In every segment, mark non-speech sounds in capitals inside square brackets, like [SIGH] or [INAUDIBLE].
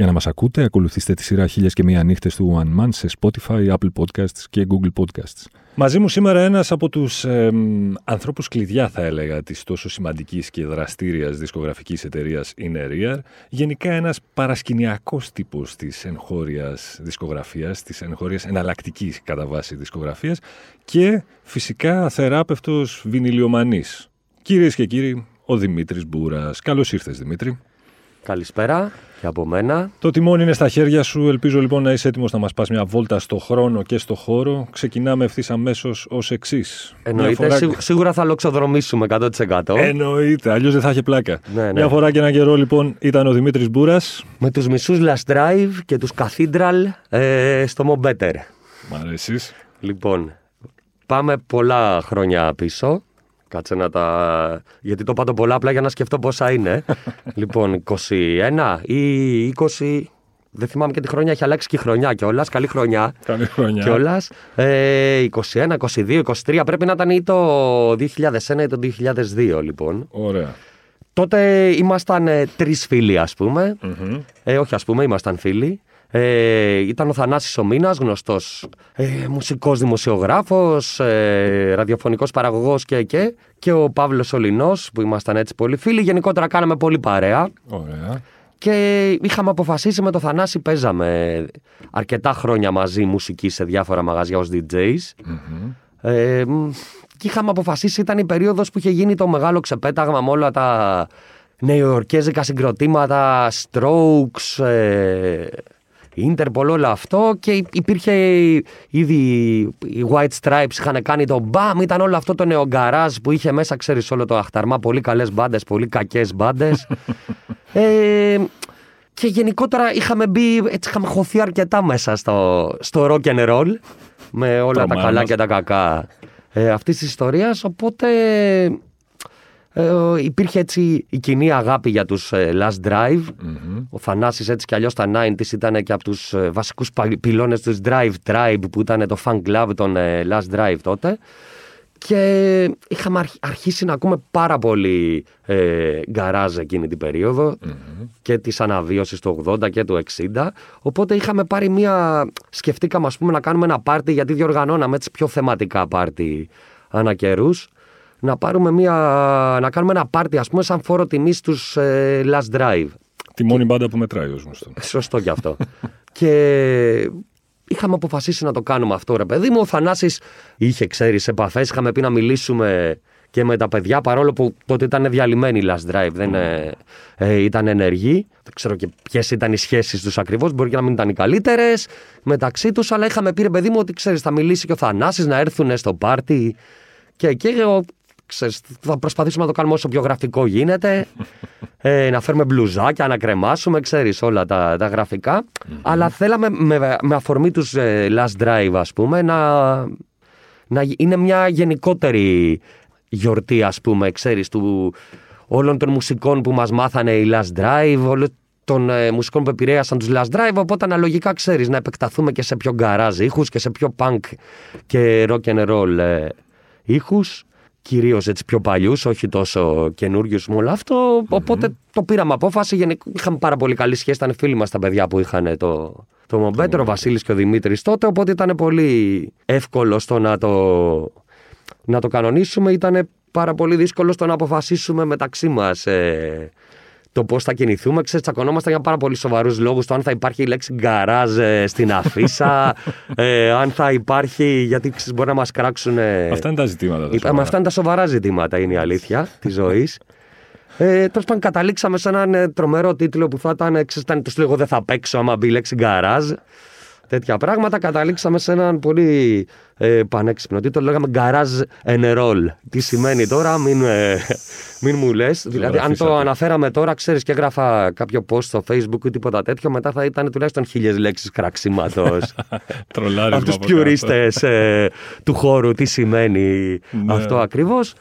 Για να μας ακούτε, ακολουθήστε τη σειρά Χίλιες και Μία Νύχτες του One Man σε Spotify, Apple Podcasts και Google Podcasts. Μαζί μου σήμερα ένας από τους ε, ανθρώπους κλειδιά, θα έλεγα, της τόσο σημαντικής και δραστήριας δισκογραφικής εταιρείας είναι Rear. Γενικά ένας παρασκηνιακός τύπος της εγχώριας δισκογραφίας, της εγχώριας εναλλακτικής κατά βάση δισκογραφίας και φυσικά θεράπευτος βινιλιομανής. Κυρίες και κύριοι, ο Δημήτρης Μπούρας. Καλώς ήρθες, Δημήτρη. Καλησπέρα και από μένα. Το τιμόνι είναι στα χέρια σου. Ελπίζω λοιπόν να είσαι έτοιμος να μας πας μια βόλτα στο χρόνο και στο χώρο. Ξεκινάμε ευθύς αμέσως ως εξής. Εννοείται. Φορά... Σίγουρα θα λοξοδρομήσουμε 100%. Εννοείται. Αλλιώς δεν θα έχει πλάκα. Ναι, ναι. Μια φορά και ένα καιρό λοιπόν ήταν ο Δημήτρης Μπούρας. Με τους μισούς Last Drive και τους Cathedral ε, στο Mobetter. Μ' αρέσεις. Λοιπόν, πάμε πολλά χρόνια πίσω. Κάτσε να τα. Γιατί το πάντο πολλά απλά για να σκεφτώ πόσα είναι. [LAUGHS] λοιπόν, 21 ή 20. Δεν θυμάμαι και τη χρονιά, έχει αλλάξει και η χρονιά κιόλας. Καλή χρονιά. Καλή χρονιά. Κιόλας. Ε, 21, 22, 23. Πρέπει να ήταν ή το 2001 ή το 2002, λοιπόν. Ωραία. Τότε ήμασταν ε, τρεις φίλοι, ας πούμε. Mm-hmm. Ε, όχι, ας πούμε, ήμασταν φίλοι. Ε, ήταν ο Θανάσης ο Μήνας, γνωστός ε, μουσικός δημοσιογράφος, ε, ραδιοφωνικός παραγωγός και, και, και ο Παύλος Ολινός που ήμασταν έτσι πολύ φίλοι. Γενικότερα κάναμε πολύ παρέα. Ωραία. Και είχαμε αποφασίσει με το Θανάση, παίζαμε αρκετά χρόνια μαζί μουσική σε διάφορα μαγαζιά ως DJs. Mm-hmm. Ε, και είχαμε αποφασίσει, ήταν η περίοδος που είχε γίνει το μεγάλο ξεπέταγμα με όλα τα νεοϊορκέζικα συγκροτήματα, strokes, ε, Interpol, όλο αυτό και υπήρχε ήδη οι White Stripes είχαν κάνει το μπαμ, ήταν όλο αυτό το νεογκαράζ που είχε μέσα, ξέρεις, όλο το αχταρμά, πολύ καλές μπάντες, πολύ κακές μπάντες. [LAUGHS] ε, και γενικότερα είχαμε μπει, έτσι είχαμε χωθεί αρκετά μέσα στο, στο rock and roll με όλα τα καλά και τα κακά ε, αυτής της ιστορίας, οπότε ε, υπήρχε έτσι η κοινή αγάπη για τους ε, Last Drive. Ο Θανάσης έτσι κι αλλιώς τα 90's ήταν και από τους ε, βασικούς πυλώνες του Drive Tribe που ήταν το fan club των ε, Last Drive τότε. Και είχαμε αρχίσει να ακούμε πάρα πολύ ε, γκαράζ εκείνη την περιοδο και της αναβίωσης του 80 και του 60. Οπότε είχαμε πάρει μία... Σκεφτήκαμε ας πούμε να κάνουμε ένα πάρτι γιατί διοργανώναμε έτσι πιο θεματικά πάρτι ανά καιρούς να, πάρουμε μια, να κάνουμε ένα πάρτι, ας πούμε, σαν φόρο τιμής στους ε, Last Drive. Τη μόνη μπάντα που μετράει, ως γνωστό. Σωστό κι αυτό. [LAUGHS] και είχαμε αποφασίσει να το κάνουμε αυτό, ρε παιδί μου. Ο Θανάσης είχε, ξέρεις, επαφές. Είχαμε πει να μιλήσουμε και με τα παιδιά, παρόλο που τότε ήταν διαλυμένοι οι Last Drive, δεν ε, ε, ήταν ενεργοί. Δεν ξέρω και ποιες ήταν οι σχέσεις τους ακριβώς. Μπορεί και να μην ήταν οι καλύτερες μεταξύ τους, αλλά είχαμε πει, ρε παιδί μου, ότι ξέρεις, θα μιλήσει και ο Θανάσης να έρθουν στο πάρτι. Και εκεί ξέρεις, θα προσπαθήσουμε να το κάνουμε όσο πιο γραφικό γίνεται. [LAUGHS] ε, να φέρουμε μπλουζάκια, να κρεμάσουμε, ξέρεις, όλα τα, τα γραφικα Αλλά θέλαμε με, με αφορμή τους ε, Last Drive, ας πούμε, να, να είναι μια γενικότερη γιορτή, ας πούμε, ξέρεις, του, όλων των μουσικών που μας μάθανε οι Last Drive, όλων των ε, μουσικών που επηρέασαν τους Last Drive, οπότε αναλογικά, ξέρεις, να επεκταθούμε και σε πιο γκαράζ ήχους και σε πιο punk και rock and roll ε, ήχους κυρίως έτσι πιο παλιούς, όχι τόσο καινούριους με όλο αυτό. Οπότε το πήραμε απόφαση. Γενικά είχαμε πάρα πολύ καλή σχέση. Ήταν φίλοι μας τα παιδιά που είχαν το, το Μομπέτρο, ο Βασίλης και ο Δημήτρης τότε. Οπότε ήταν πολύ εύκολο στο να το, να το κανονίσουμε. Ήταν πάρα πολύ δύσκολο στο να αποφασίσουμε μεταξύ μας. Ε, το πώς θα κινηθούμε. Ξέρετε, τσακωνόμαστε για πάρα πολύ σοβαρούς λόγους. Το αν θα υπάρχει η λέξη γκαράζ ε, στην αφίσα, ε, αν θα υπάρχει. Γιατί ξέρεις, μπορεί να μας κράξουν. Αυτά είναι τα ζητήματα. Τα σοβαρά. αυτά είναι τα σοβαρά ζητήματα, είναι η αλήθεια της ζωής. Ε, Τέλος πάντων, καταλήξαμε σε έναν ε, τρομερό τίτλο που θα ήταν. Ξέρετε, το εγώ δεν θα παίξω άμα μπει η λέξη γκαράζ τέτοια πράγματα. Καταλήξαμε σε έναν πολύ ε, πανέξυπνο τίτλο. Λέγαμε Garage and Roll. Τι σημαίνει τώρα, μην, ε, μην μου λες. Δηλαδή, αν το αναφέραμε τώρα, ξέρεις και έγραφα κάποιο post στο Facebook ή τίποτα τέτοιο, μετά θα ήταν τουλάχιστον χίλιες λέξεις κραξίματος. [LAUGHS] Από τους πιουρίστε ε, του χώρου, τι σημαίνει ναι. αυτό ακριβώς.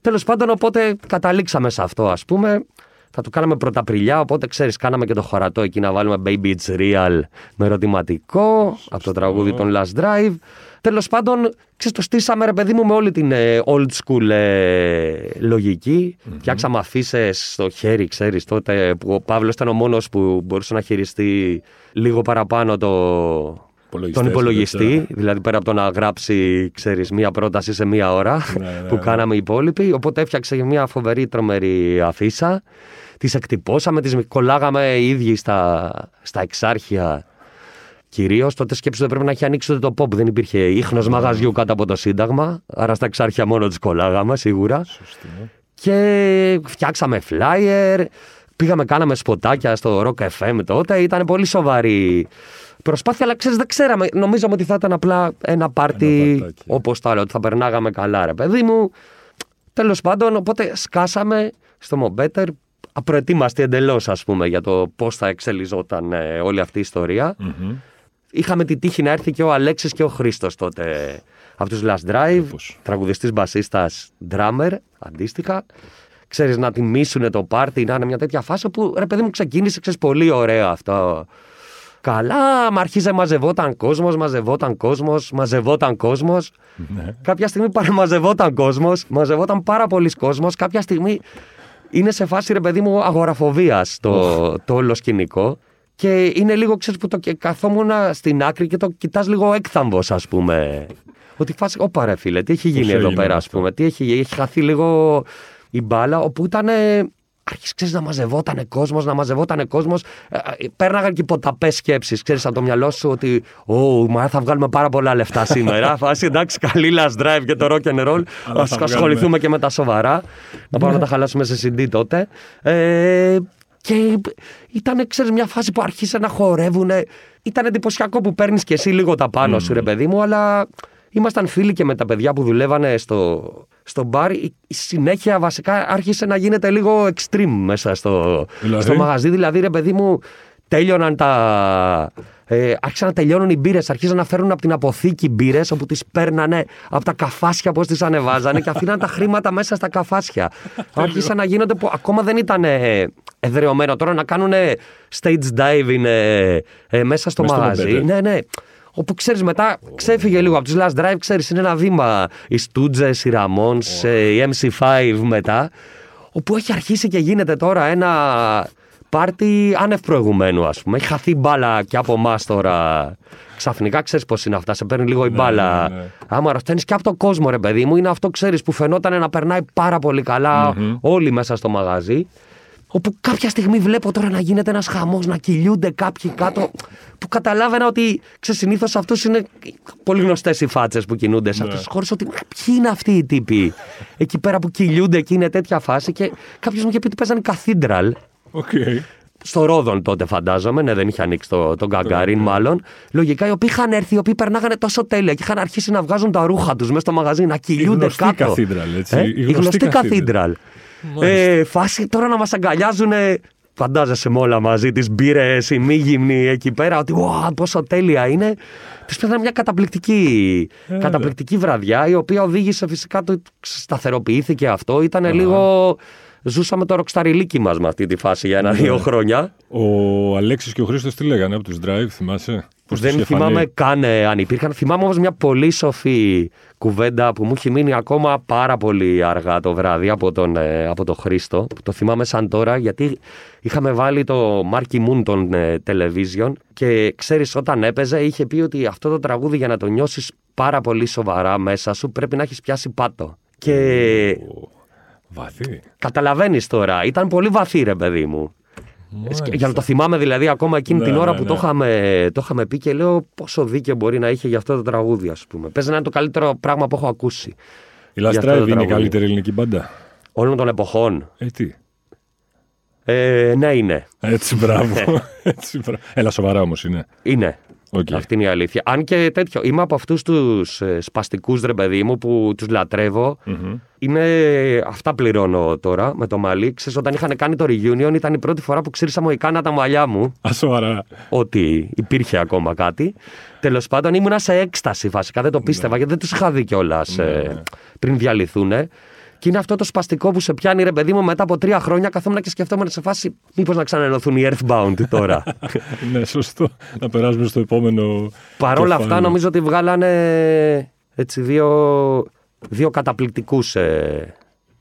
Τέλος πάντων, οπότε καταλήξαμε σε αυτό, ας πούμε. Θα το κάναμε πρωταπριλιά, οπότε ξέρεις, κάναμε και το χωρατό εκεί να βάλουμε Baby It's Real με ερωτηματικό από το τραγούδι των Last Drive. Τέλος πάντων, ξέρεις, το στήσαμε ρε παιδί μου με όλη την ε, old school ε, λογικη Φτιάξαμε αφήσει στο χέρι, ξέρεις τότε που ο Παύλος ήταν ο μόνος που μπορούσε να χειριστεί λίγο παραπάνω το, τον υπολογιστή, δηλαδή πέρα από το να γράψει, ξέρεις, μία πρόταση σε μία ώρα ναι, [LAUGHS] ναι, που ναι. κάναμε οι υπόλοιποι. Οπότε έφτιαξε μια φοβερή τρομερή αφίσα. Τις εκτυπώσαμε, τις κολλάγαμε οι ίδιοι στα, στα εξάρχεια Κυρίως τότε σκέψου ότι πρέπει να έχει ανοίξει το pop. Δεν υπήρχε ίχνος μαγαζιού κάτω από το Σύνταγμα. Άρα στα εξάρχεια μόνο τις κολλάγαμε σίγουρα. Σωστή. Και φτιάξαμε flyer. Πήγαμε, κάναμε σποτάκια στο Rock FM τότε. Ήταν πολύ σοβαρή προσπάθεια, αλλά ξέρεις, δεν ξέραμε. Νομίζαμε ότι θα ήταν απλά ένα πάρτι όπως το άλλο, ότι θα περνάγαμε καλά, ρε παιδί μου. Τέλος πάντων, οπότε σκάσαμε στο Μομπέτερ, απροετοίμαστοι εντελώς, ας πούμε, για το πώς θα εξελιζόταν ε, όλη αυτή η ιστορια Είχαμε τη τύχη να έρθει και ο Αλέξης και ο Χρήστος τότε από τους Last Drive, τραγουδιστής μπασίστας, drummer, αντίστοιχα. Ξέρεις, να τιμήσουν το πάρτι, να είναι μια τέτοια φάση που ρε παιδί μου ξεκίνησε, ξέρεις, πολύ ωραίο αυτό Καλά, μα αρχίζε μαζευόταν κόσμος, μαζευόταν κόσμος, μαζευόταν κόσμος. Ναι. Κάποια στιγμή παραμαζευόταν κόσμος, μαζευόταν πάρα πολλοί κόσμος. Κάποια στιγμή είναι σε φάση ρε παιδί μου αγοραφοβίας το, το όλο σκηνικό. Και είναι λίγο, ξέρεις που το καθόμουν στην άκρη και το κοιτάς λίγο έκθαμβος, ας πούμε. Ότι φάση, όπα ρε φίλε, τι έχει γίνει εδώ πέρα, ας πούμε. Τι έχει, έχει χαθεί λίγο η μπάλα, όπου ήταν άρχισε ξέρεις, να μαζευόταν κόσμος, να μαζευόταν κόσμος. Ε, ε, πέρναγαν και ποταπέ σκέψεις. Ξέρεις από το μυαλό σου ότι, Ω, μα θα βγάλουμε πάρα πολλά λεφτά σήμερα. [LAUGHS] Φάση εντάξει, καλή last drive και το rock and roll. Α ασχοληθούμε και με τα σοβαρά. Να πάμε να τα χαλάσουμε σε CD τότε. Ε, και ήταν, ξέρεις, μια φάση που άρχισε να χορεύουν. Ήταν εντυπωσιακό που παίρνεις και εσύ λίγο τα πάνω σου, ρε παιδί μου, αλλά ήμασταν φίλοι και με τα παιδιά που δουλεύανε στο, στο μπαρ. Η, συνέχεια βασικά άρχισε να γίνεται λίγο extreme μέσα στο, δηλαδή; στο μαγαζί. Δηλαδή, ρε παιδί μου, τέλειωναν τα. Ε, άρχισαν να τελειώνουν οι μπύρες, αρχίζαν να φέρουν από την αποθήκη μπύρες όπου τις παίρνανε από τα καφάσια, πώ τις ανεβάζανε και αφήναν τα χρήματα μέσα στα καφάσια. [LAUGHS] άρχισαν να γίνονται που ακόμα δεν ήταν εδρεωμένο τώρα να κάνουν stage diving ε, ε, μέσα στο μαγαζί. Ναι, ναι. Όπου ξέρεις μετά, ξέφυγε λίγο από τους Last Drive, ξέρεις, είναι ένα βήμα. Οι Στούτζε, οι Ραμόν, οι MC5 μετά. Όπου έχει αρχίσει και γίνεται τώρα ένα πάρτι άνευ προηγουμένου, ας πούμε. Έχει χαθεί μπάλα και από εμάς τώρα. Ξαφνικά ξέρεις πώς είναι αυτά. Σε παίρνει λίγο η ναι, μπάλα. Ναι, ναι. Άμα αρρωσταίνει και από τον κόσμο, ρε παιδί μου, είναι αυτό ξέρεις που φαινόταν να περνάει πάρα πολύ όλοι μέσα στο μαγαζί. Όπου κάποια στιγμή βλέπω τώρα να γίνεται ένας χαμός, να κυλιούνται κάποιοι κάτω. Που καταλάβαινα ότι συνήθως αυτούς είναι πολύ γνωστές οι φάτσες που κινούνται σε αυτού του χώρου. Ότι ποιοι είναι αυτοί οι τύποι εκεί πέρα που κυλιούνται και είναι τέτοια φάση. Και κάποιος μου είχε πει ότι παίζανε καθίντραλ. Okay. Στο Ρόδον τότε φαντάζομαι, ναι, δεν είχε ανοίξει το, τον Γκαγκάριν μάλλον. Λογικά οι οποίοι είχαν έρθει, οι οποίοι περνάγανε τόσο τέλεια και είχαν αρχίσει να βγάζουν τα ρούχα τους μέσα στο μαγαζί, να κυλιούνται η κάτω. Καθίντραλ, έτσι. Ε; Η γνωστή καθίντραλ. Ε, φάση τώρα να μας αγκαλιάζουν. Φαντάζεσαι με όλα μαζί, τις μπύρες, οι μη γυμνοί εκεί πέρα, ότι wow, πόσο τέλεια είναι. Τη πέθανε μια καταπληκτική, ε, καταπληκτική βραδιά, η οποία οδήγησε φυσικά, το σταθεροποιήθηκε αυτό. Ήταν λίγο ζούσαμε το ροξταριλίκι μας με αυτή τη φάση για ένα-δύο ναι. χρόνια. Ο Αλέξης και ο Χρήστος τι λέγανε από τους Drive, θυμάσαι; Πώς Δεν θυμάμαι καν ε, αν υπήρχαν. Θυμάμαι όμως μια πολύ σοφή κουβέντα που μου έχει μείνει ακόμα πάρα πολύ αργά το βράδυ από τον, ε, από τον Χρήστο. Το θυμάμαι σαν τώρα γιατί είχαμε βάλει το Marky Moon των ε, television και ξέρεις όταν έπαιζε είχε πει ότι αυτό το τραγούδι για να το νιώσεις πάρα πολύ σοβαρά μέσα σου πρέπει να έχεις πιάσει πάτο. Και. Βαθύ. Καταλαβαίνεις τώρα. Ήταν πολύ βαθύ, ρε παιδί μου. Για να το θυμάμαι δηλαδή ακόμα εκείνη ναι, την ώρα ναι, που Το, ναι. είχαμε, το είχαμε πει και λέω πόσο δίκαιο μπορεί να είχε για αυτό το τραγούδι, ας πούμε. Παίζει να είναι το καλύτερο πράγμα που έχω ακούσει. Η Λαστράβη είναι η καλύτερη ελληνική μπάντα; Όλων των εποχών. Ε, τι; Ε, ναι, είναι. Έτσι, μπράβο. [LAUGHS] Έτσι, μπράβο. Έλα, σοβαρά όμως είναι. Είναι. Okay. Αυτή είναι η αλήθεια. Αν και τέτοιο, είμαι από αυτούς τους ε, σπαστικούς ρε παιδί μου που τους λατρευω Είναι, αυτά πληρώνω τώρα με το μαλλί. Ξέρεις, όταν είχαν κάνει το reunion ήταν η πρώτη φορά που ξύρισα μοϊκάνα τα μαλλιά μου. Α, Ότι υπήρχε ακόμα κάτι. Τέλος πάντων ήμουνα σε έκσταση βασικά. Δεν το πίστευα ναι. γιατί δεν τους είχα δει κιόλας ε, ναι. πριν διαλυθούν. Και είναι αυτό το σπαστικό που σε πιάνει ρε παιδί μου μετά από τρία χρόνια καθόμουν και σκεφτόμουν σε φάση μήπως να ξαναενωθούν οι Earthbound τώρα. [LAUGHS] ναι, σωστό. Να περάσουμε στο επόμενο. Παρ' όλα αυτά νομίζω ότι βγάλανε έτσι δύο, δύο καταπληκτικούς ε,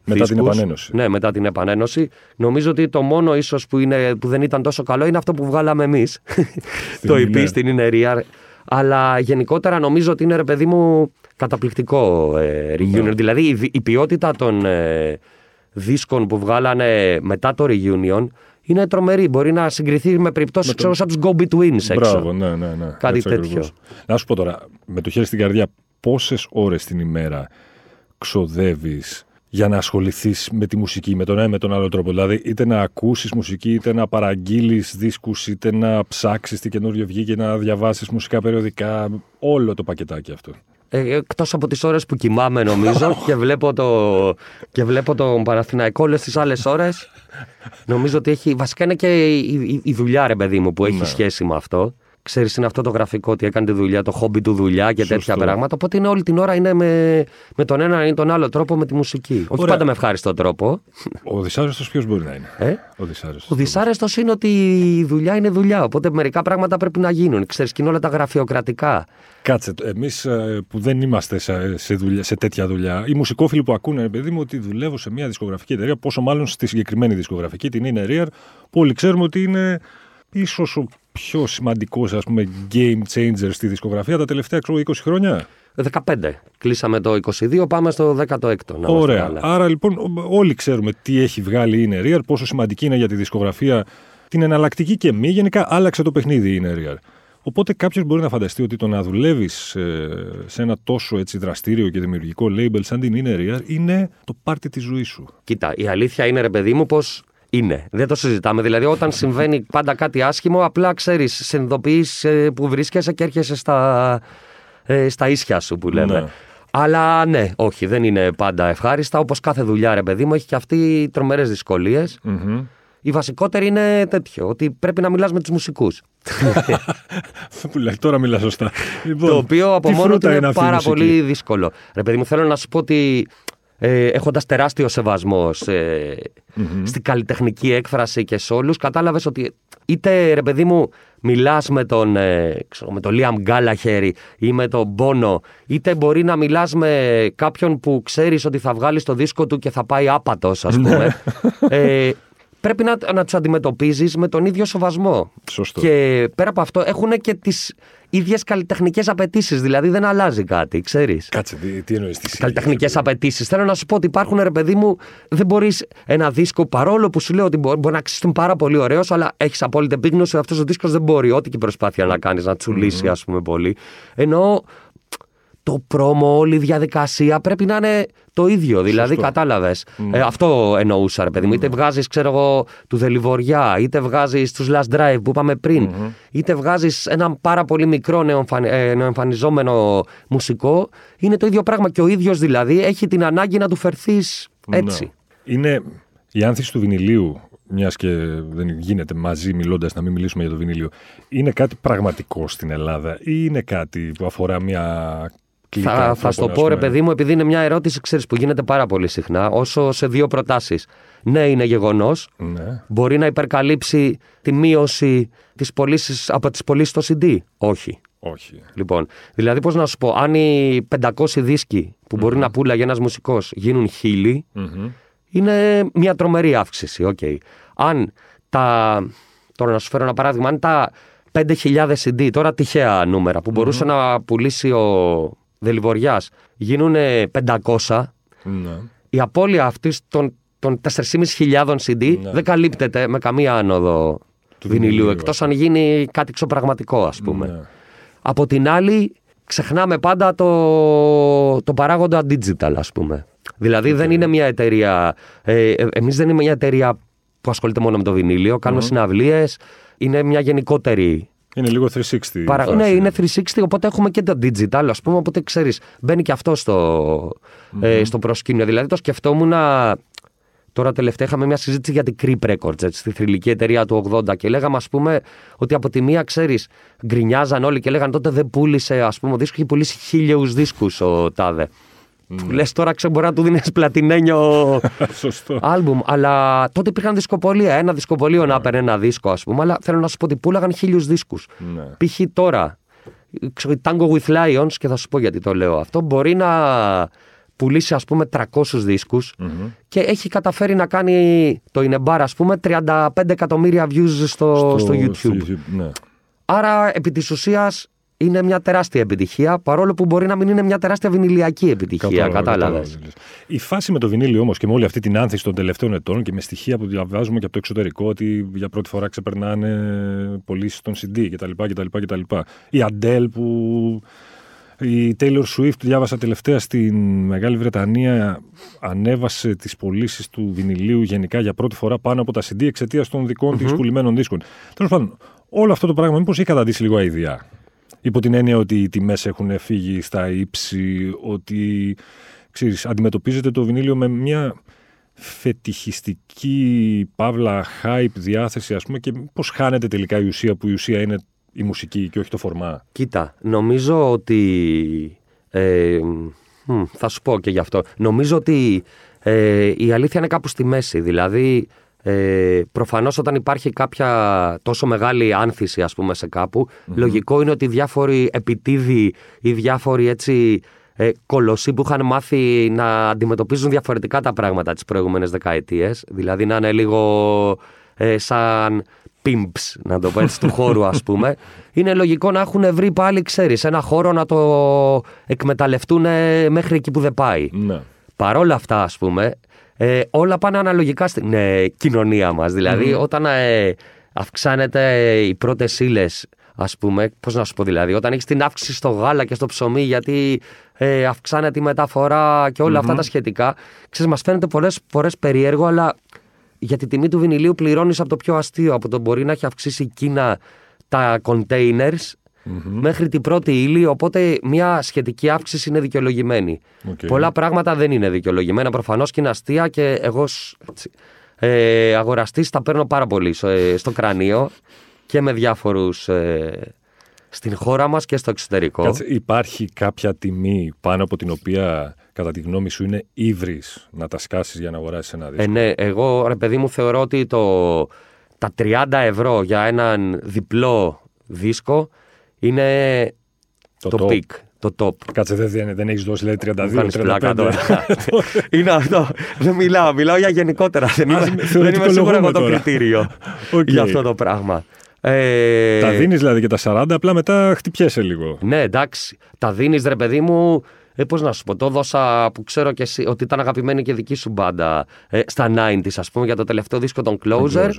μετά την επανένωση. Ναι, μετά την επανένωση. Νομίζω ότι το μόνο ίσως που, που δεν ήταν τόσο καλό είναι αυτό που βγάλαμε εμείς. [LAUGHS] το EP στην Real. Αλλά γενικότερα νομίζω ότι είναι ρε παιδί μου καταπληκτικό ε, reunion. Ναι. Δηλαδή η, η, ποιότητα των ε, δίσκων που βγάλανε μετά το reunion είναι τρομερή. Μπορεί να συγκριθεί με περιπτώσεις το... σαν τους Go Betweens έξω. Μπράβο, ναι, ναι, ναι. Κάτι Έτσι τέτοιο. Ακριβώς. Να σου πω τώρα, με το χέρι στην καρδιά, πόσες ώρες την ημέρα ξοδεύεις για να ασχοληθείς με τη μουσική, με τον ένα ή με τον άλλο τρόπο; Δηλαδή, είτε να ακούσεις μουσική, είτε να παραγγείλεις δίσκους, είτε να ψάξεις τι καινούριο βγήκε, να διαβάσεις μουσικά περιοδικά. Όλο το πακετάκι αυτό. Ε, Εκτός από τις ώρες που κοιμάμαι, νομίζω, [LAUGHS] και βλέπω, το, και βλέπω τον Παναθηναϊκό όλες τις άλλες ώρες. Νομίζω ότι έχει. Βασικά είναι και η, η, δουλειά, ρε παιδί μου, που έχει ναι. σχέση με αυτό ξέρεις, είναι αυτό το γραφικό ότι έκανε τη δουλειά, το χόμπι του δουλειά και Σωστό. τέτοια πράγματα. Οπότε είναι όλη την ώρα είναι με, με τον ένα ή τον άλλο τρόπο με τη μουσική. Όχι πάντα με ευχάριστο τρόπο. Ο δυσάρεστος ποιος μπορεί να είναι; Ε; Ο δυσάρεστος. Ο δυσάρεστος είναι ότι η δουλειά είναι δουλειά. Οπότε μερικά πράγματα πρέπει να γίνουν. Ξέρεις, και είναι όλα τα γραφειοκρατικά. Κάτσε, εμείς ε, που δεν είμαστε σε, σε, δουλειά, σε τέτοια δουλειά, οι μουσικόφιλοι που ακούνε, παιδί μου, ότι δουλεύω σε μια δισκογραφική εταιρεία, πόσο μάλλον στη συγκεκριμένη δισκογραφική, την είναι Rear, που όλοι ξέρουμε ότι είναι ίσως ο πιο σημαντικό game changer στη δισκογραφία τα τελευταία 20 χρόνια; 15. Κλείσαμε το 22, πάμε στο 16ο. Ωραία. Άρα λοιπόν όλοι ξέρουμε τι έχει βγάλει η Rear, πόσο σημαντική είναι για τη δισκογραφία, την εναλλακτική και μη. Γενικά άλλαξε το παιχνίδι η Rear. Οπότε κάποιος μπορεί να φανταστεί ότι το να δουλεύεις ε, σε ένα τόσο έτσι δραστήριο και δημιουργικό label σαν την Rear είναι το πάρτι της ζωής σου. Κοίτα, η αλήθεια είναι ρε παιδί μου πως είναι. Δεν το συζητάμε. Δηλαδή, όταν συμβαίνει πάντα κάτι άσχημο, απλά ξέρεις, συνειδητοποιείς ε, που βρίσκεσαι και έρχεσαι στα, ε, στα ίσια σου που λέμε. Ναι. Αλλά ναι, όχι, δεν είναι πάντα ευχάριστα. Όπως κάθε δουλειά, ρε παιδί μου, έχει και αυτή τρομερές δυσκολίες. Mm-hmm. Η βασικότερη είναι τέτοιο, ότι πρέπει να μιλάς με τους μουσικούς. που λέει, τώρα μιλά σωστά. Λοιπόν, το οποίο από μόνο του είναι πάρα πολύ δύσκολο. Ρε παιδί μου, θέλω να σου πω ότι ε, έχοντας τεράστιο σεβασμό στην καλλιτεχνική έκφραση και σε όλους, κατάλαβες ότι είτε ρε παιδί μου μιλάς με τον, ε, ξέρω, με τον Liam Gallagher ή με τον Bono, είτε μπορεί να μιλάς με κάποιον που ξέρεις ότι θα βγάλεις το δίσκο του και θα πάει άπατος ας πούμε. ε, πρέπει να, να τους αντιμετωπίζεις με τον ίδιο σεβασμό. Σωστό. Και πέρα από αυτό έχουν και τις ίδιες καλλιτεχνικές απαιτήσεις. Δηλαδή δεν αλλάζει κάτι, ξέρεις. Κάτσε, τι, τι εννοείς. Καλλιτεχνικές απαιτήσεις. Θέλω να σου πω ότι υπάρχουν, ρε παιδί μου, δεν μπορείς ένα δίσκο παρόλο που σου λέω ότι μπορεί, μπορεί να αξιστούν πάρα πολύ ωραίος, αλλά έχεις απόλυτη επίγνωση ότι αυτός ο δίσκος δεν μπορεί. Ό,τι και προσπάθεια να κάνεις να τσουλήσει, mm-hmm. ας πούμε, πολύ. Ενώ το πρόμο, όλη η διαδικασία πρέπει να είναι το ίδιο. Δηλαδή, κατάλαβες. Ε, αυτό εννοούσα, ρε παιδί μου. Είτε βγάζεις, ξέρω εγώ, του Δελιβοριά, είτε βγάζεις τους Last Drive που είπαμε πριν, είτε βγάζεις ένα πάρα πολύ μικρό ε, νεοεμφανιζόμενο μουσικό. Είναι το ίδιο πράγμα. Και ο ίδιος δηλαδή έχει την ανάγκη να του φερθείς έτσι. Ναι. Είναι η άνθηση του βινιλίου μιας και δεν γίνεται μαζί μιλώντας να μην μιλήσουμε για το βινίλιο, είναι κάτι πραγματικό στην Ελλάδα ή είναι κάτι που αφορά μια θα, θα το πω, ρε παιδί μου, επειδή είναι μια ερώτηση ξέρεις, που γίνεται πάρα πολύ συχνά, όσο σε δύο προτάσεις. Ναι, είναι γεγονός. Ναι. Μπορεί να υπερκαλύψει τη μείωση της πωλήσης, από τις πωλήσεις στο CD. Όχι. Όχι. Λοιπόν, δηλαδή, πώς να σου πω, αν οι 500 δίσκοι που μπορεί να πουλάγει ένας μουσικός γίνουν είναι μια τρομερή αύξηση. Okay. Αν τα. Τώρα να σου φέρω ένα παράδειγμα, αν τα 5.000 CD, τώρα τυχαία νούμερα, που μπορούσε να πουλήσει ο Δελιβοριάς γίνουν 500, ναι. η απώλεια αυτή των, των 4.500 CD ναι. δεν καλύπτεται με καμία άνοδο του βινιλίου, εκτός αν γίνει κάτι εξωπραγματικό, ας πούμε. Ναι. Από την άλλη, ξεχνάμε πάντα το, το παράγοντα digital, ας πούμε. Δηλαδή δεν είναι μια εταιρεία. Ε, ε Εμείς δεν είμαστε μια εταιρεία που ασχολείται μόνο με το βινίλιο. Κάνουμε mm. συναυλίες. Είναι μια γενικότερη είναι λίγο 360. Παρα... Ναι, είναι 360, οπότε έχουμε και το digital, ας πούμε. Οπότε ξέρεις, μπαίνει και αυτό στο, mm-hmm. ε, στο προσκήνιο. Δηλαδή το σκεφτόμουν. Τώρα τελευταία είχαμε μια συζήτηση για την Creep Records, έτσι, τη θρηλυκή εταιρεία του 80 και λέγαμε ας πούμε ότι από τη μία ξέρεις, γκρινιάζαν όλοι και λέγανε τότε δεν πούλησε, ας πούμε, ο δίσκος έχει πουλήσει χίλιους δίσκους ο Τάδε. Που λες τώρα ξέρω μπορεί να του δίνεις πλατινένιο [LAUGHS] Σωστό. άλμπουμ. Αλλά τότε υπήρχαν δισκοπολία. Ένα δισκοπολείο να έπαιρνε ένα δίσκο, ας πούμε. Αλλά θέλω να σου πω ότι πούλαγαν χίλιους δίσκους. Ναι. Π.χ. τώρα, ξέρω, η Tango with Lions, και θα σου πω γιατί το λέω αυτό, μπορεί να πουλήσει ας πούμε 300 δισκους και έχει καταφέρει να κάνει το είναι bar ας πούμε 35 εκατομμύρια views στο, στο, YouTube. ναι. Άρα επί της ουσίας είναι μια τεράστια επιτυχία, παρόλο που μπορεί να μην είναι μια τεράστια βινιλιακή επιτυχία. Κατάλαβα, Κατάλαβες. κατάλαβα. Η φάση με το βινίλι όμως και με όλη αυτή την άνθηση των τελευταίων ετών και με στοιχεία που διαβάζουμε και από το εξωτερικό ότι για πρώτη φορά ξεπερνάνε πωλήσει των CD κτλ. κτλ, κτλ. Η Adele που. Η Taylor Swift, διάβασα τελευταία στην Μεγάλη Βρετανία, ανέβασε τις πωλήσεις του βινιλίου γενικά για πρώτη φορά πάνω από τα CD εξαιτίας των δικών της πουλημένων δίσκων. Τέλος πάντων, όλο αυτό το πράγμα μήπως έχει καταντήσει λίγο αηδία. Υπό την έννοια ότι οι τιμές έχουν φύγει στα ύψη, ότι ξέρεις, αντιμετωπίζεται το βινίλιο με μια φετιχιστική παύλα hype διάθεση ας πούμε και πώς χάνεται τελικά η ουσία που η ουσία είναι η μουσική και όχι το φορμά. Κοίτα, νομίζω ότι. Ε, μ, θα σου πω και γι' αυτό. Νομίζω ότι ε, η αλήθεια είναι κάπου στη μέση. Δηλαδή, ε, προφανώς όταν υπάρχει κάποια τόσο μεγάλη άνθηση ας πούμε σε καπου λογικό είναι ότι διάφοροι επιτίδιοι ή διάφοροι έτσι ε, κολοσσοί που είχαν μάθει να αντιμετωπίζουν διαφορετικά τα πράγματα τις προηγούμενες δεκαετίες δηλαδή να είναι λίγο ε, σαν pimps, να το πω έτσι, του χώρου ας πούμε, [LAUGHS] είναι λογικό να έχουν βρει πάλι, ξέρεις, ένα χώρο να το εκμεταλλευτούν μέχρι εκεί που δεν πάει. Ναι. Παρόλα αυτά, ας πούμε, ε, όλα πάνε αναλογικά στην ε, κοινωνία μας. Δηλαδή, όταν ε, αυξάνεται οι πρώτες ύλες, ας πούμε, πώς να σου πω δηλαδή, όταν έχεις την αύξηση στο γάλα και στο ψωμί, γιατί ε, αυξάνεται η μεταφορά και όλα αυτά τα σχετικά, ξέρεις, μας φαίνεται πολλές φορές περίεργο, αλλά για τη τιμή του βινιλίου πληρώνεις από το πιο αστείο, από το μπορεί να έχει αυξήσει η Κίνα τα containers, μέχρι την πρώτη ύλη, οπότε μια σχετική αύξηση είναι δικαιολογημένη. Οκ. Πολλά πράγματα δεν είναι δικαιολογημένα προφανώς και είναι αστεία και εγώ ως, έτσι, ε, αγοραστής τα παίρνω πάρα πολύ στο, ε, στο κρανίο και με διάφορους ε, στην χώρα μας και στο εξωτερικό. Κάτσε, υπάρχει κάποια τιμή πάνω από την οποία κατά τη γνώμη σου είναι ύβρις να τα σκάσεις για να αγοράσεις ένα δίσκο; Ε, ναι, εγώ ρε παιδί μου θεωρώ ότι το, τα 30 ευρώ για έναν διπλό δίσκο είναι Το το, top. peak, το top. Κάτσε, δεν, δεν, δεν έχεις δώσει λέει 32, Μου κάνεις 35. πλάκα τώρα. [LAUGHS] είναι αυτό. Δεν μιλάω, μιλάω για γενικότερα. Δεν είμαι, δεν είμαι θεωρητικολογούμε σίγουρα εγώ το τώρα. κριτήριο [LAUGHS] Οκ. για αυτό το πράγμα. Ε, Τα δίνεις δηλαδή και τα 40, απλά μετά χτυπιέσαι λίγο. Ναι, εντάξει. Τα δίνεις, ρε παιδί μου. Ε, Πώς να σου πω, το έδωσα που ξέρω και εσύ ότι ήταν αγαπημένη και δική σου μπάντα ε, στα 90s, ας πούμε, για το τελευταίο δίσκο των Closer. Closer,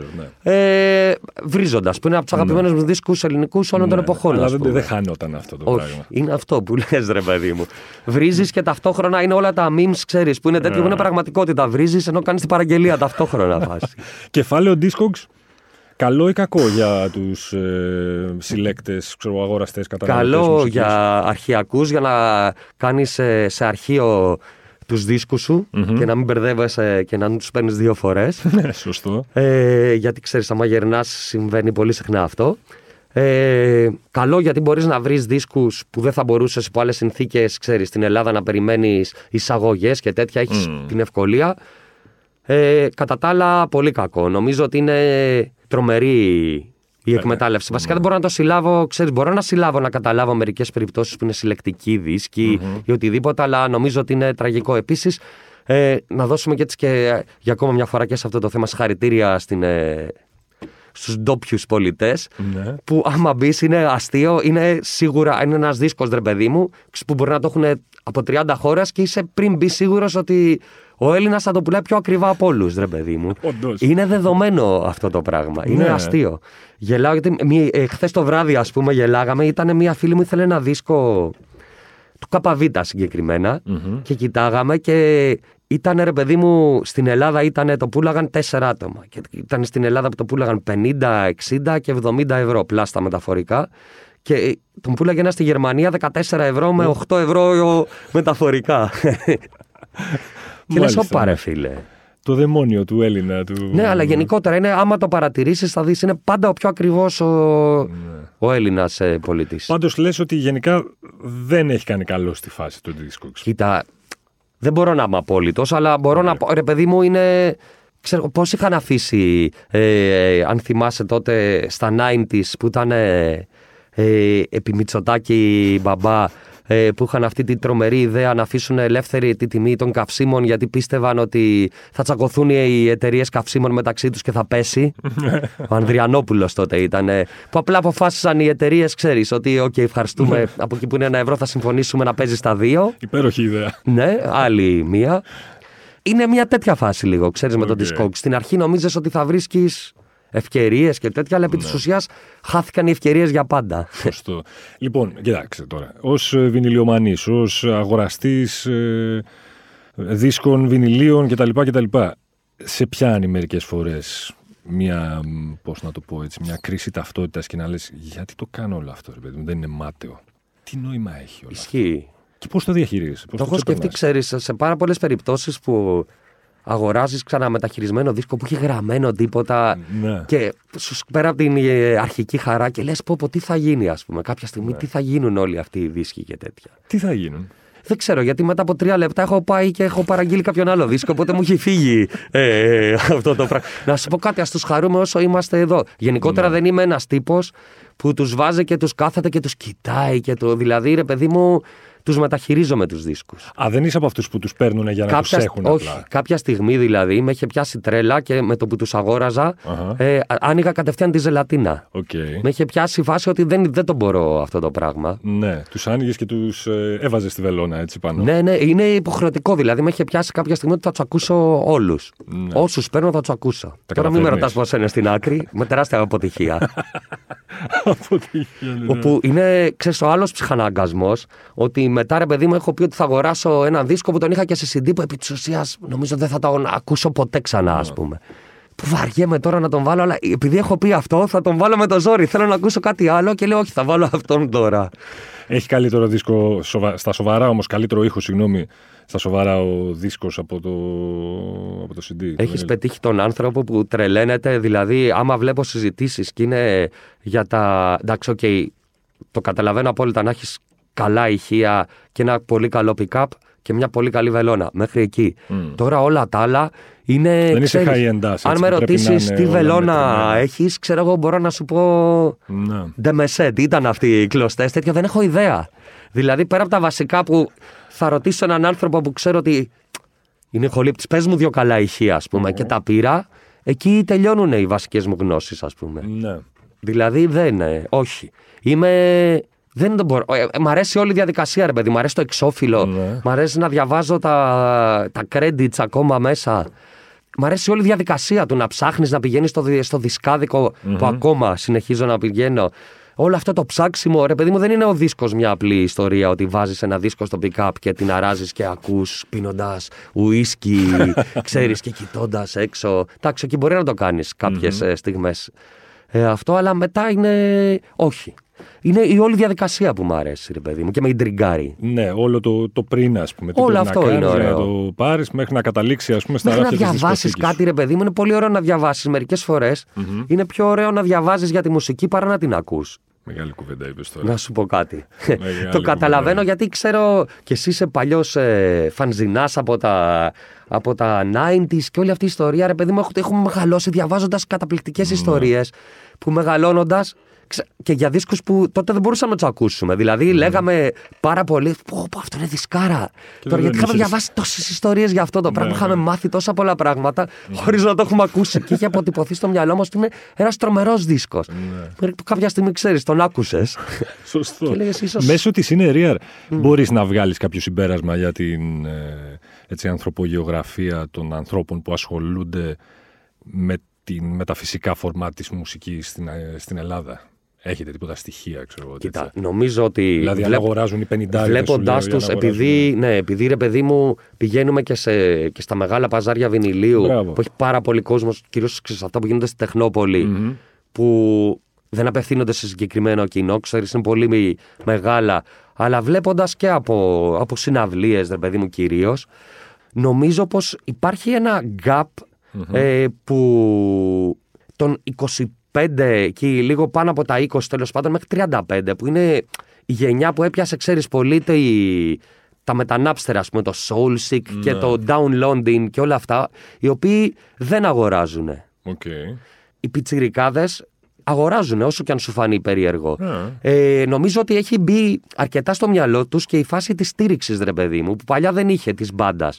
ναι. ε, Βρίζοντας, που είναι από τους αγαπημένους μου δίσκους ελληνικούς όλων των εποχών. Αλλά ας δεν, πούμε. δεν χάνονταν αυτό το Όχι, πράγμα. είναι αυτό που λες ρε παιδί μου. Βρίζεις και ταυτόχρονα είναι όλα τα memes, ξέρεις, που είναι τέτοιο που είναι πραγματικότητα. Βρίζεις ενώ κάνεις την παραγγελία ταυτόχρονα [LAUGHS] φάση. Κεφάλαιο Discogs, καλό ή κακό για τους ε, συλλέκτες, ξέρω, αγοραστές, καταναλωτές Καλό μουσικής; για αρχιακούς για να κάνεις ε, σε αρχείο τους δίσκους σου και να μην μπερδεύεσαι και να μην τους παίρνεις δύο φορές. [LAUGHS] Ναι, σωστό. ε, γιατί ξέρεις, άμα γερνάς συμβαίνει πολύ συχνά αυτό. Ε, καλό γιατί μπορείς να βρεις δίσκους που δεν θα μπορούσες υπό άλλες συνθήκες, ξέρεις, στην Ελλάδα να περιμένεις εισαγωγές και τέτοια, έχεις την ευκολία. Ε, κατά τα άλλα, πολύ κακό. Νομίζω ότι είναι τρομερή η εκμετάλλευση. Βασικά δεν μπορώ να το συλλάβω, ξέρεις, μπορώ να συλλάβω να καταλάβω μερικές περιπτώσεις που είναι συλλεκτικοί δίσκοι ή οτιδήποτε, αλλά νομίζω ότι είναι τραγικό. Επίσης, ε, να δώσουμε και έτσι και για ακόμα μια φορά και σε αυτό το θέμα συγχαρητήρια στην, ε, στους ντόπιους πολιτές Ναι. που άμα μπεις είναι αστείο, είναι σίγουρα είναι ένας δίσκος ρε παιδί μου που μπορεί να το έχουν από 30 χώρες και είσαι πριν μπει σίγουρος ότι ο Έλληνας θα το πουλάει πιο ακριβά από όλους, ρε παιδί μου. Όντως. Είναι δεδομένο αυτό το πράγμα. Είναι Ναι. αστείο. Γελάω γιατί ε, χθες το βράδυ, ας πούμε, γελάγαμε. Ήταν μια φίλη μου, ήθελε ένα δίσκο του ΚΒ συγκεκριμένα και κοιτάγαμε και ήταν ρε παιδί μου στην Ελλάδα ήταν, το πούλαγαν τέσσερα άτομα και ήταν στην Ελλάδα που το πούλαγαν 50, 60 και 70 ευρώ πλάστα μεταφορικά και ε, τον πούλαγε ένας στη Γερμανία 14 ευρώ με 8 ευρώ μεταφορικά. [LAUGHS] και λες Μάλιστα. όπα ρε φίλε. Το δαιμόνιο του Έλληνα. Του... Ναι, αλλά γενικότερα είναι, άμα το παρατηρήσεις, θα δεις είναι πάντα ο πιο ακριβώ ο, ο Έλληνας ε, πολίτης. Πάντως λες ότι γενικά δεν έχει κάνει καλό στη φάση του Discogs. Κοίτα, Δεν μπορώ να είμαι απόλυτος, αλλά μπορώ να πω. Ρε, παιδί μου, είναι. Ξέρω πώς είχαν αφήσει, ε, αν θυμάσαι τότε στα 90s που ήταν ε, ε, επί Μητσοτάκη μπαμπά ε, που είχαν αυτή την τρομερή ιδέα να αφήσουν ελεύθερη τη τιμή των καυσίμων γιατί πίστευαν ότι θα τσακωθούν οι εταιρείες καυσίμων μεταξύ τους και θα πέσει. [LAUGHS] Ο Ανδριανόπουλος τότε ήταν. Που απλά αποφάσισαν οι εταιρείες, ξέρεις, ότι OK, ευχαριστούμε. από εκεί που είναι ένα ευρώ θα συμφωνήσουμε να παίζεις στα δύο. Υπέροχη ιδέα. Ναι, άλλη μία. Είναι μια τέτοια φάση λίγο, ξέρεις, με τον Discog. Στην αρχή νομίζε ότι θα βρίσκεις ευκαιρίες και τέτοια, αλλά επί της ουσίας χάθηκαν οι ευκαιρίες για πάντα. Σωστό. λοιπόν, κοιτάξτε τώρα. Ω βινιλιομανής, ως αγοραστής ε, δίσκων, βινιλίων κτλ, κτλ. Σε πιάνει μερικές φορές μια, πώς να το πω έτσι, μια κρίση ταυτότητας και να λες γιατί το κάνω όλο αυτό, ρε παιδί μου, δεν είναι μάταιο. Τι νόημα έχει όλο Ισχύει. Και πώς το διαχειρίζεσαι, Το έχω σκεφτεί, ξέρεις, σε πάρα πολλές περιπτώσεις που αγοράζεις ξαναμεταχειρισμένο δίσκο που έχει γραμμένο τίποτα. Ναι. Και σου πέρα από την ε, αρχική χαρά και λες: Πω, πω, τι θα γίνει, ας πούμε. Κάποια στιγμή, Ναι. τι θα γίνουν όλοι αυτοί οι δίσκοι και τέτοια. Τι θα γίνουν; Δεν ξέρω, γιατί μετά από τρία λεπτά έχω πάει και έχω παραγγείλει κάποιον άλλο δίσκο, οπότε μου έχει φύγει ε, αυτό το πράγμα. Να σου πω κάτι, ας τους χαρούμε όσο είμαστε εδώ. Γενικότερα Ναι. δεν είμαι ένας τύπος που τους βάζει και τους κάθεται και τους κοιτάει. Και το, δηλαδή, ρε παιδί μου, τους μεταχειρίζομαι τους δίσκους. Α, δεν είσαι από αυτούς που τους παίρνουν για να τους έχουν όχι, απλά. κάποια στιγμή δηλαδή με είχε πιάσει τρέλα και με το που τους αγόραζα Αχα. ε, α- άνοιγα κατευθείαν τη ζελατίνα. Οκ. Με είχε πιάσει η φάση ότι δεν, δεν το μπορώ αυτό το πράγμα. Ναι, τους άνοιγες και τους ε, έβαζες στη βελόνα έτσι πάνω. Ναι, ναι, είναι υποχρεωτικό. Δηλαδή, με είχε πιάσει κάποια στιγμή ότι θα τους ακούσω όλους. Ναι. Όσους παίρνω θα τους ακούσω. Τώρα μην με καταφέρνεις. ρωτά πώς είναι στην άκρη, με τεράστια αποτυχία. [LAUGHS] Αποτυχία, ναι. όπου είναι, ξέρεις, ο άλλος ψυχαναγκασμός, ότι μετά ρε παιδί μου έχω πει ότι θα αγοράσω έναν δίσκο που τον είχα και σε CD που επί της ουσίας νομίζω δεν θα τον ακούσω ποτέ ξανά, ας πούμε. Που βαριέμαι τώρα να τον βάλω, αλλά επειδή έχω πει αυτό, θα τον βάλω με το ζόρι. Θέλω να ακούσω κάτι άλλο και λέω, Όχι, θα βάλω αυτόν τώρα. Έχει καλύτερο δίσκο, σοβα- στα σοβαρά όμως, καλύτερο ήχο, συγγνώμη, στα σοβαρά ο δίσκος από το, από το CD. το Έχεις vinyl. πετύχει τον άνθρωπο που τρελαίνεται. Δηλαδή, άμα βλέπω συζητήσεις και είναι για τα. Εντάξει, οκ, το καταλαβαίνω απόλυτα να έχεις καλά ηχεία και ένα πολύ καλό pick-up και μια πολύ καλή βελόνα. Μέχρι εκεί. Τώρα όλα τα άλλα είναι. Δεν είσαι ξέρεις, high-end άς, έτσι, Αν που με πρέπει να ρωτήσεις είναι τι όλα βελόνα μετρημένα. έχεις, ξέρω εγώ, μπορώ να σου πω. Ναι. Ντεμεσέ, τι ήταν αυτοί οι κλωστές, τέτοια δεν έχω ιδέα. Δηλαδή, πέρα από τα βασικά που θα ρωτήσω έναν άνθρωπο που ξέρω ότι είναι ηχολήπτης, πες μου δύο καλά ηχεία, ας πούμε, και τα πήρα, εκεί τελειώνουν οι βασικές μου γνώσεις, ας πούμε. ναι. Δηλαδή, δεν, ε, όχι. Είμαι. Δεν το μπορώ. Ε, ε, μ' αρέσει όλη η διαδικασία, ρε παιδί. Μ' αρέσει το εξώφυλλο. Ναι. Μ' αρέσει να διαβάζω τα, τα credits ακόμα μέσα. Μ' αρέσει όλη η διαδικασία του να ψάχνεις να πηγαίνεις στο, δι- στο δισκάδικο που ακόμα συνεχίζω να πηγαίνω. Όλο αυτό το ψάξιμο, ρε παιδί μου, δεν είναι ο δίσκος μια απλή ιστορία ότι βάζεις ένα δίσκο στο pick-up και την αράζεις και ακούς πίνοντας ουίσκι, [LAUGHS] ξέρεις και κοιτώντας έξω. Εντάξει, εκεί μπορεί να το κάνεις κάποιες στιγμές ε, αυτό, αλλά μετά είναι. Όχι. Είναι η όλη διαδικασία που μου αρέσει, ρε παιδί μου, και με ιντριγκάρει. Ναι, όλο το, το πριν, ας πούμε. Τι Όλο πρέπει αυτό να είναι κάνεις για ωραίο. να το πάρεις μέχρι να καταλήξει, ας πούμε, στα Μέχρι να ράφια της διαβάσεις κάτι, ρε παιδί μου, είναι πολύ ωραίο να διαβάσεις. Μερικές είναι πιο ωραίο να διαβάζεις για τη μουσική παρά να την ακούς. Μεγάλη κουβέντα είπες τώρα. Να σου πω κάτι. Μεγάλη το καταλαβαίνω κουβέντα. γιατί ξέρω και εσύ είσαι παλιός ε, φανζινάς από τα, από τα 90s και όλη αυτή η ιστορία. Ρε παιδί μου, έχω- έχουμε μεγαλώσει διαβάζοντας καταπληκτικές Ναι. ιστορίες που μεγαλώνοντας. Και για δίσκους που τότε δεν μπορούσαμε να τους ακούσουμε. Δηλαδή, λέγαμε πάρα πολύ. Πω, πω, αυτό είναι δισκάρα. Τώρα, δεν γιατί είχαμε είχες- διαβάσει τόσες ιστορίες για αυτό το πράγμα. Ναι, Είχαμε ναι. μάθει τόσα πολλά πράγματα χωρίς να το έχουμε ακούσει. και είχε αποτυπωθεί στο μυαλό μας ότι είναι ένας τρομερός δίσκος. Μέχρι που κάποια στιγμή ξέρεις, τον άκουσες. Σωστό. Και λέγες, ίσως- Μέσω της είναι Ρίαρ μπορείς να βγάλεις κάποιο συμπέρασμα για την ε, έτσι, ανθρωπογεωγραφία των ανθρώπων που ασχολούνται με, την, με τα φυσικά φορμά της μουσικής στην, ε, στην Ελλάδα. Έχετε τίποτα στοιχεία, ξέρω εγώ. Κοίτα, τέτοια. νομίζω ότι. Δηλαδή, αν βλέπ- αγοράζουν οι 50 Βλέποντάς τους, επειδή, ναι, επειδή ρε παιδί μου πηγαίνουμε και, σε, και στα μεγάλα παζάρια βινιλίου Μπράβο. που έχει πάρα πολύ κόσμος, κυρίως σε αυτά που γίνονται στη τεχνοπολη που δεν απευθύνονται σε συγκεκριμένο κοινό, ξέρεις, είναι πολύ μη- μεγάλα. Αλλά βλέποντας και από, από συναυλίες, ρε παιδί μου κυρίως, νομίζω πως υπάρχει ένα gap ε, που των 25 και λίγο πάνω από τα 20 τέλος πάντων μέχρι 35 που είναι η γενιά που έπιασε ξέρεις πολύ τη, τα μετανάπστερα, ας πούμε, το Soulseek και Ναι. το Downloading και όλα αυτά, οι οποίοι δεν αγοράζουν. Οκ. Οι πιτσιρικάδες αγοράζουν όσο και αν σου φανεί περίεργο. Α. Ε, νομίζω ότι έχει μπει αρκετά στο μυαλό τους και η φάση της στήριξης, ρε παιδί μου, που παλιά δεν είχε της μπάντας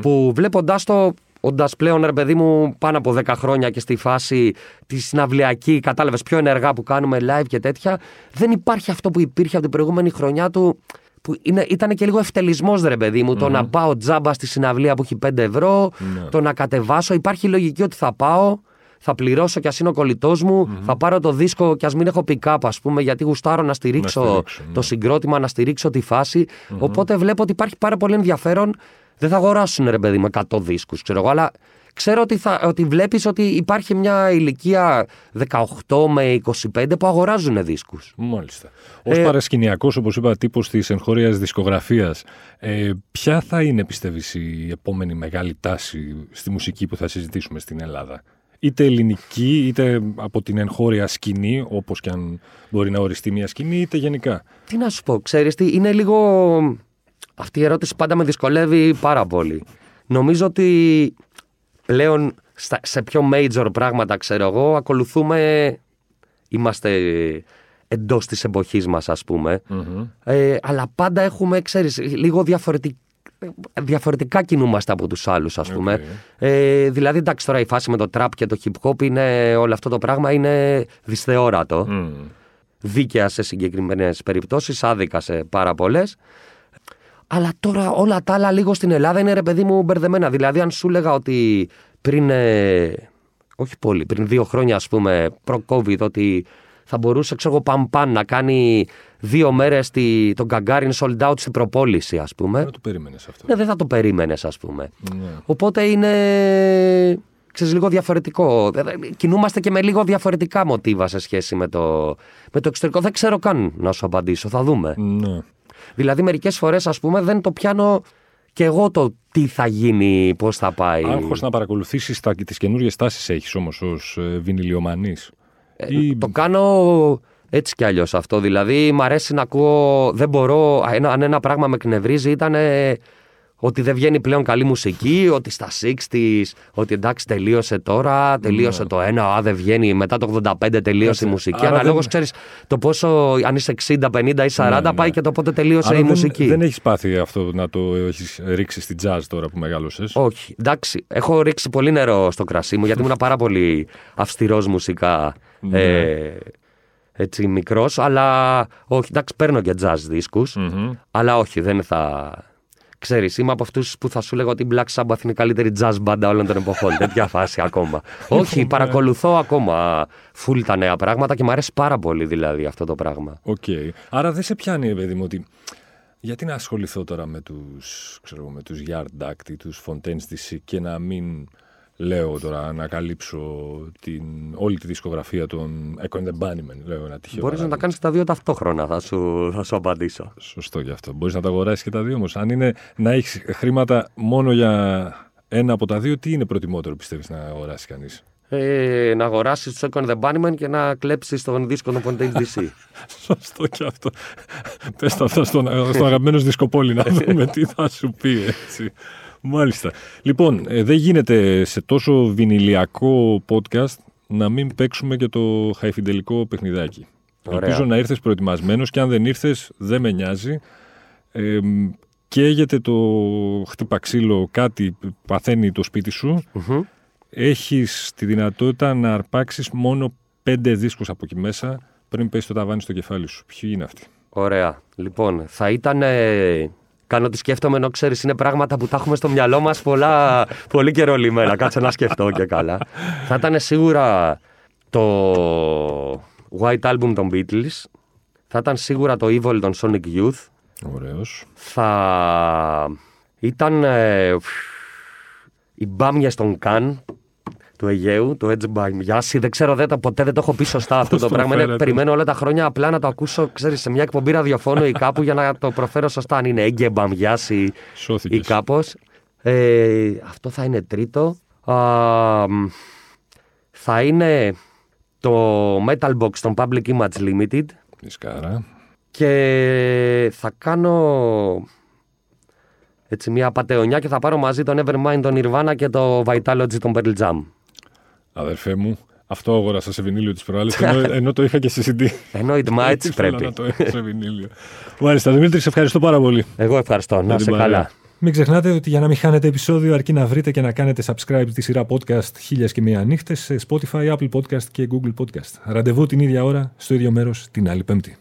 Που βλέποντάς το, όντας πλέον, ρε παιδί μου, πάνω από 10 χρόνια και στη φάση της συναυλιακή, κατάλαβες πιο ενεργά που κάνουμε live και τέτοια, δεν υπάρχει αυτό που υπήρχε από την προηγούμενη χρονιά του. Που είναι, ήταν και λίγο ευτελισμός, ρε παιδί μου, το να πάω τζάμπα στη συναυλία που έχει 5 ευρώ, το να κατεβάσω. Υπάρχει λογική ότι θα πάω, θα πληρώσω κι ας είναι ο κολλητός μου, θα πάρω το δίσκο κι ας μην έχω pick-up, ας πούμε, γιατί γουστάρω να στηρίξω, στηρίξω, ναι. το συγκρότημα, να στηρίξω τη φαση Οπότε βλέπω ότι υπάρχει πάρα πολύ ενδιαφέρον. Δεν θα αγοράσουν ρε παιδί μου 100 δίσκους, ξέρω εγώ, αλλά ξέρω ότι, θα, ότι βλέπεις ότι υπάρχει μια ηλικία 18 με 25 που αγοράζουν δίσκους. Μάλιστα. Ω Ε, παρασκηνιακός, όπως είπα, τύπος της εγχώριας δισκογραφίας, ε, ποια θα είναι, πιστεύεις, η επόμενη μεγάλη τάση στη μουσική που θα συζητήσουμε στην Ελλάδα; Είτε ελληνική, είτε από την εγχώρια σκηνή, όπως και αν μπορεί να οριστεί μια σκηνή, είτε γενικά. Τι να σου πω, ξέρεις τι, είναι λίγο... Αυτή η ερώτηση πάντα με δυσκολεύει πάρα πολύ. Νομίζω ότι πλέον στα- σε πιο major πράγματα, ξέρω εγώ, ακολουθούμε... Είμαστε εντός της εποχής μας, ας πούμε. Ε, αλλά πάντα έχουμε, ξέρεις, λίγο διαφορετικά διαφορετικά κινούμαστε από τους άλλους ας πούμε ε, δηλαδή εντάξει τώρα η φάση με το trap και το hip hop είναι όλο αυτό το πράγμα είναι δυσθεώρατο Μμ. δίκαια σε συγκεκριμένες περιπτώσεις, άδικα σε πάρα πολλές. Αλλά τώρα όλα τα άλλα λίγο στην Ελλάδα είναι ρε παιδί μου μπερδεμένα. Δηλαδή, αν σου έλεγα ότι πριν. ε, όχι πολύ, πριν δύο χρόνια, ας πούμε, προ-COVID, ότι θα μπορούσε, ξέρω εγώ, παμ παν να κάνει δύο μέρες τον Gagarin sold out στην προπόληση, ας πούμε. Δεν το περίμενες αυτό. Ναι, δεν θα το περίμενες, ας πούμε. Ναι. Οπότε είναι. Ξέρεις, λίγο διαφορετικό. Ε, ε, Κινούμαστε και με λίγο διαφορετικά μοτίβα σε σχέση με το, με το εξωτερικό. Δεν ξέρω καν να σου απαντήσω. Θα δούμε. Ναι. Δηλαδή, μερικές φορές, ας πούμε, δεν το πιάνω και εγώ το τι θα γίνει, πώς θα πάει. Άγχος να παρακολουθήσεις τις καινούριε τάσεις έχεις όμως ως ε, βινιλιομανής; Ή... Το κάνω έτσι κι αλλιώς αυτό. Δηλαδή, μ' αρέσει να ακούω. Δεν μπορώ. Ένα, αν ένα πράγμα με εκνευρίζει, ήταν ε, ότι δεν βγαίνει πλέον καλή μουσική, ότι στα 60s, ότι εντάξει τελείωσε τώρα, τελείωσε το ένα, α, δεν βγαίνει, μετά το 85 τελείωσε η μουσική. Άρα Αναλόγως δεν- ξέρεις το πόσο, αν είσαι 60, 50 ή 40, Ναι, ναι. πάει και το πότε τελείωσε Άρα η δεν, μουσική. δεν έχεις πάθει αυτό να το έχεις ρίξει στην jazz τώρα που μεγάλωσες; Όχι. Εντάξει, έχω ρίξει πολύ νερό στο κρασί μου γιατί ήμουν πάρα πολύ αυστηρός μουσικά. Ναι. Ε, έτσι μικρός, αλλά όχι. Εντάξει, παίρνω και jazz δίσκους αλλά όχι, δεν θα. Ξέρεις, είμαι από αυτούς που θα σου λέγαν ότι η Black Sabbath είναι η καλύτερη jazz μπάντα όλων των εποχών. [LAUGHS] Τέτοια φάση ακόμα. [LAUGHS] όχι, παρακολουθώ ακόμα full τα νέα πράγματα και μου αρέσει πάρα πολύ δηλαδή αυτό το πράγμα. Οκ. Άρα δεν σε πιάνει, παιδί μου, ότι γιατί να ασχοληθώ τώρα με τους, ξέρω, εγώ, με τους Yard Act ή τους Fontaines DC και να μην λέω τώρα να καλύψω την, όλη τη δισκογραφία των Echo and the Bunnymen, λέω ένα τυχαίο Μπορείς να τα παράδειγμα. κάνεις τα δύο ταυτόχρονα, θα σου, θα σου απαντήσω. Σωστό γι' αυτό. Μπορείς να τα αγοράσεις και τα δύο όμως. Αν είναι να έχεις χρήματα μόνο για ένα από τα δύο, τι είναι προτιμότερο πιστεύεις να αγοράσεις κανείς; ε, να αγοράσεις τους Second the Bunnymen και να κλέψεις τον δίσκο των Fontaine DC. [LAUGHS] Σωστό και αυτό. Πες τα αυτά στον, στον αγαπημένο δισκοπόλη να [LAUGHS] δούμε τι θα σου πει έτσι. Μάλιστα. Λοιπόν, ε, δεν γίνεται σε τόσο βινιλιακό podcast να μην παίξουμε και το χαϊφιντελικό παιχνιδάκι. Ωραία. Ελπίζω να ήρθες προετοιμασμένος και αν δεν ήρθες δεν με νοιάζει. Ε, καίγεται το χτύπα ξύλο, κάτι παθαίνει το σπίτι σου. Μμμ. Έχεις τη δυνατότητα να αρπάξεις μόνο πέντε δίσκους από εκεί μέσα πριν πέσει το ταβάνι στο κεφάλι σου. Ποιοι είναι αυτοί; Ωραία. Λοιπόν, θα ήταν. ε, κάνω τι σκέφτομαι ενώ ξέρεις, είναι πράγματα που τα έχουμε στο μυαλό μας πολύ καιρό λιμένα. Κάτσε να σκεφτώ και καλά. θα ήταν σίγουρα το White Album των Beatles. Θα ήταν σίγουρα το Evil των Sonic Youth. Ωραίος. Θα ήταν ε, οι μπάμιες των Καν του Αιγαίου, το Edge by Yassi. Δεν ξέρω, δεν, τα- ποτέ δεν το έχω πει σωστά αυτό Πώς το το πράγμα. Είναι, φέρετε. περιμένω όλα τα χρόνια απλά να το ακούσω, ξέρεις, σε μια εκπομπή ραδιοφώνου ή κάπου για να το προφέρω σωστά. Αν είναι Έγκε Μπαμιάση ή Σώθηκες. κάπως. Ε, αυτό θα είναι τρίτο. Α, μ, θα είναι το Metal Box των Public Image Limited Δισκάρα. και θα κάνω έτσι, μια πατεωνιά και θα πάρω μαζί τον Evermind, τον Nirvana και το Vitalogy, τον Pearl Jam. Αδερφέ μου, αυτό αγόρασα σε βινίλιο της προάλλης, [LAUGHS] ενώ, ενώ το είχα και σε CD. Ενώ it Έτσι [LAUGHS] πρέπει. να το έχω σε βινίλιο. Μάλιστα, Δημήτρη, σε ευχαριστώ πάρα πολύ. Εγώ ευχαριστώ. Να την είσαι παρέα. καλά. Μην ξεχνάτε ότι για να μην χάνετε επεισόδιο αρκεί να βρείτε και να κάνετε subscribe τη σειρά podcast χίλιας και μία νύχτες σε Spotify, Apple Podcast και Google Podcast. Ραντεβού την ίδια ώρα, στο ίδιο μέρος, την άλλη πέμπτη.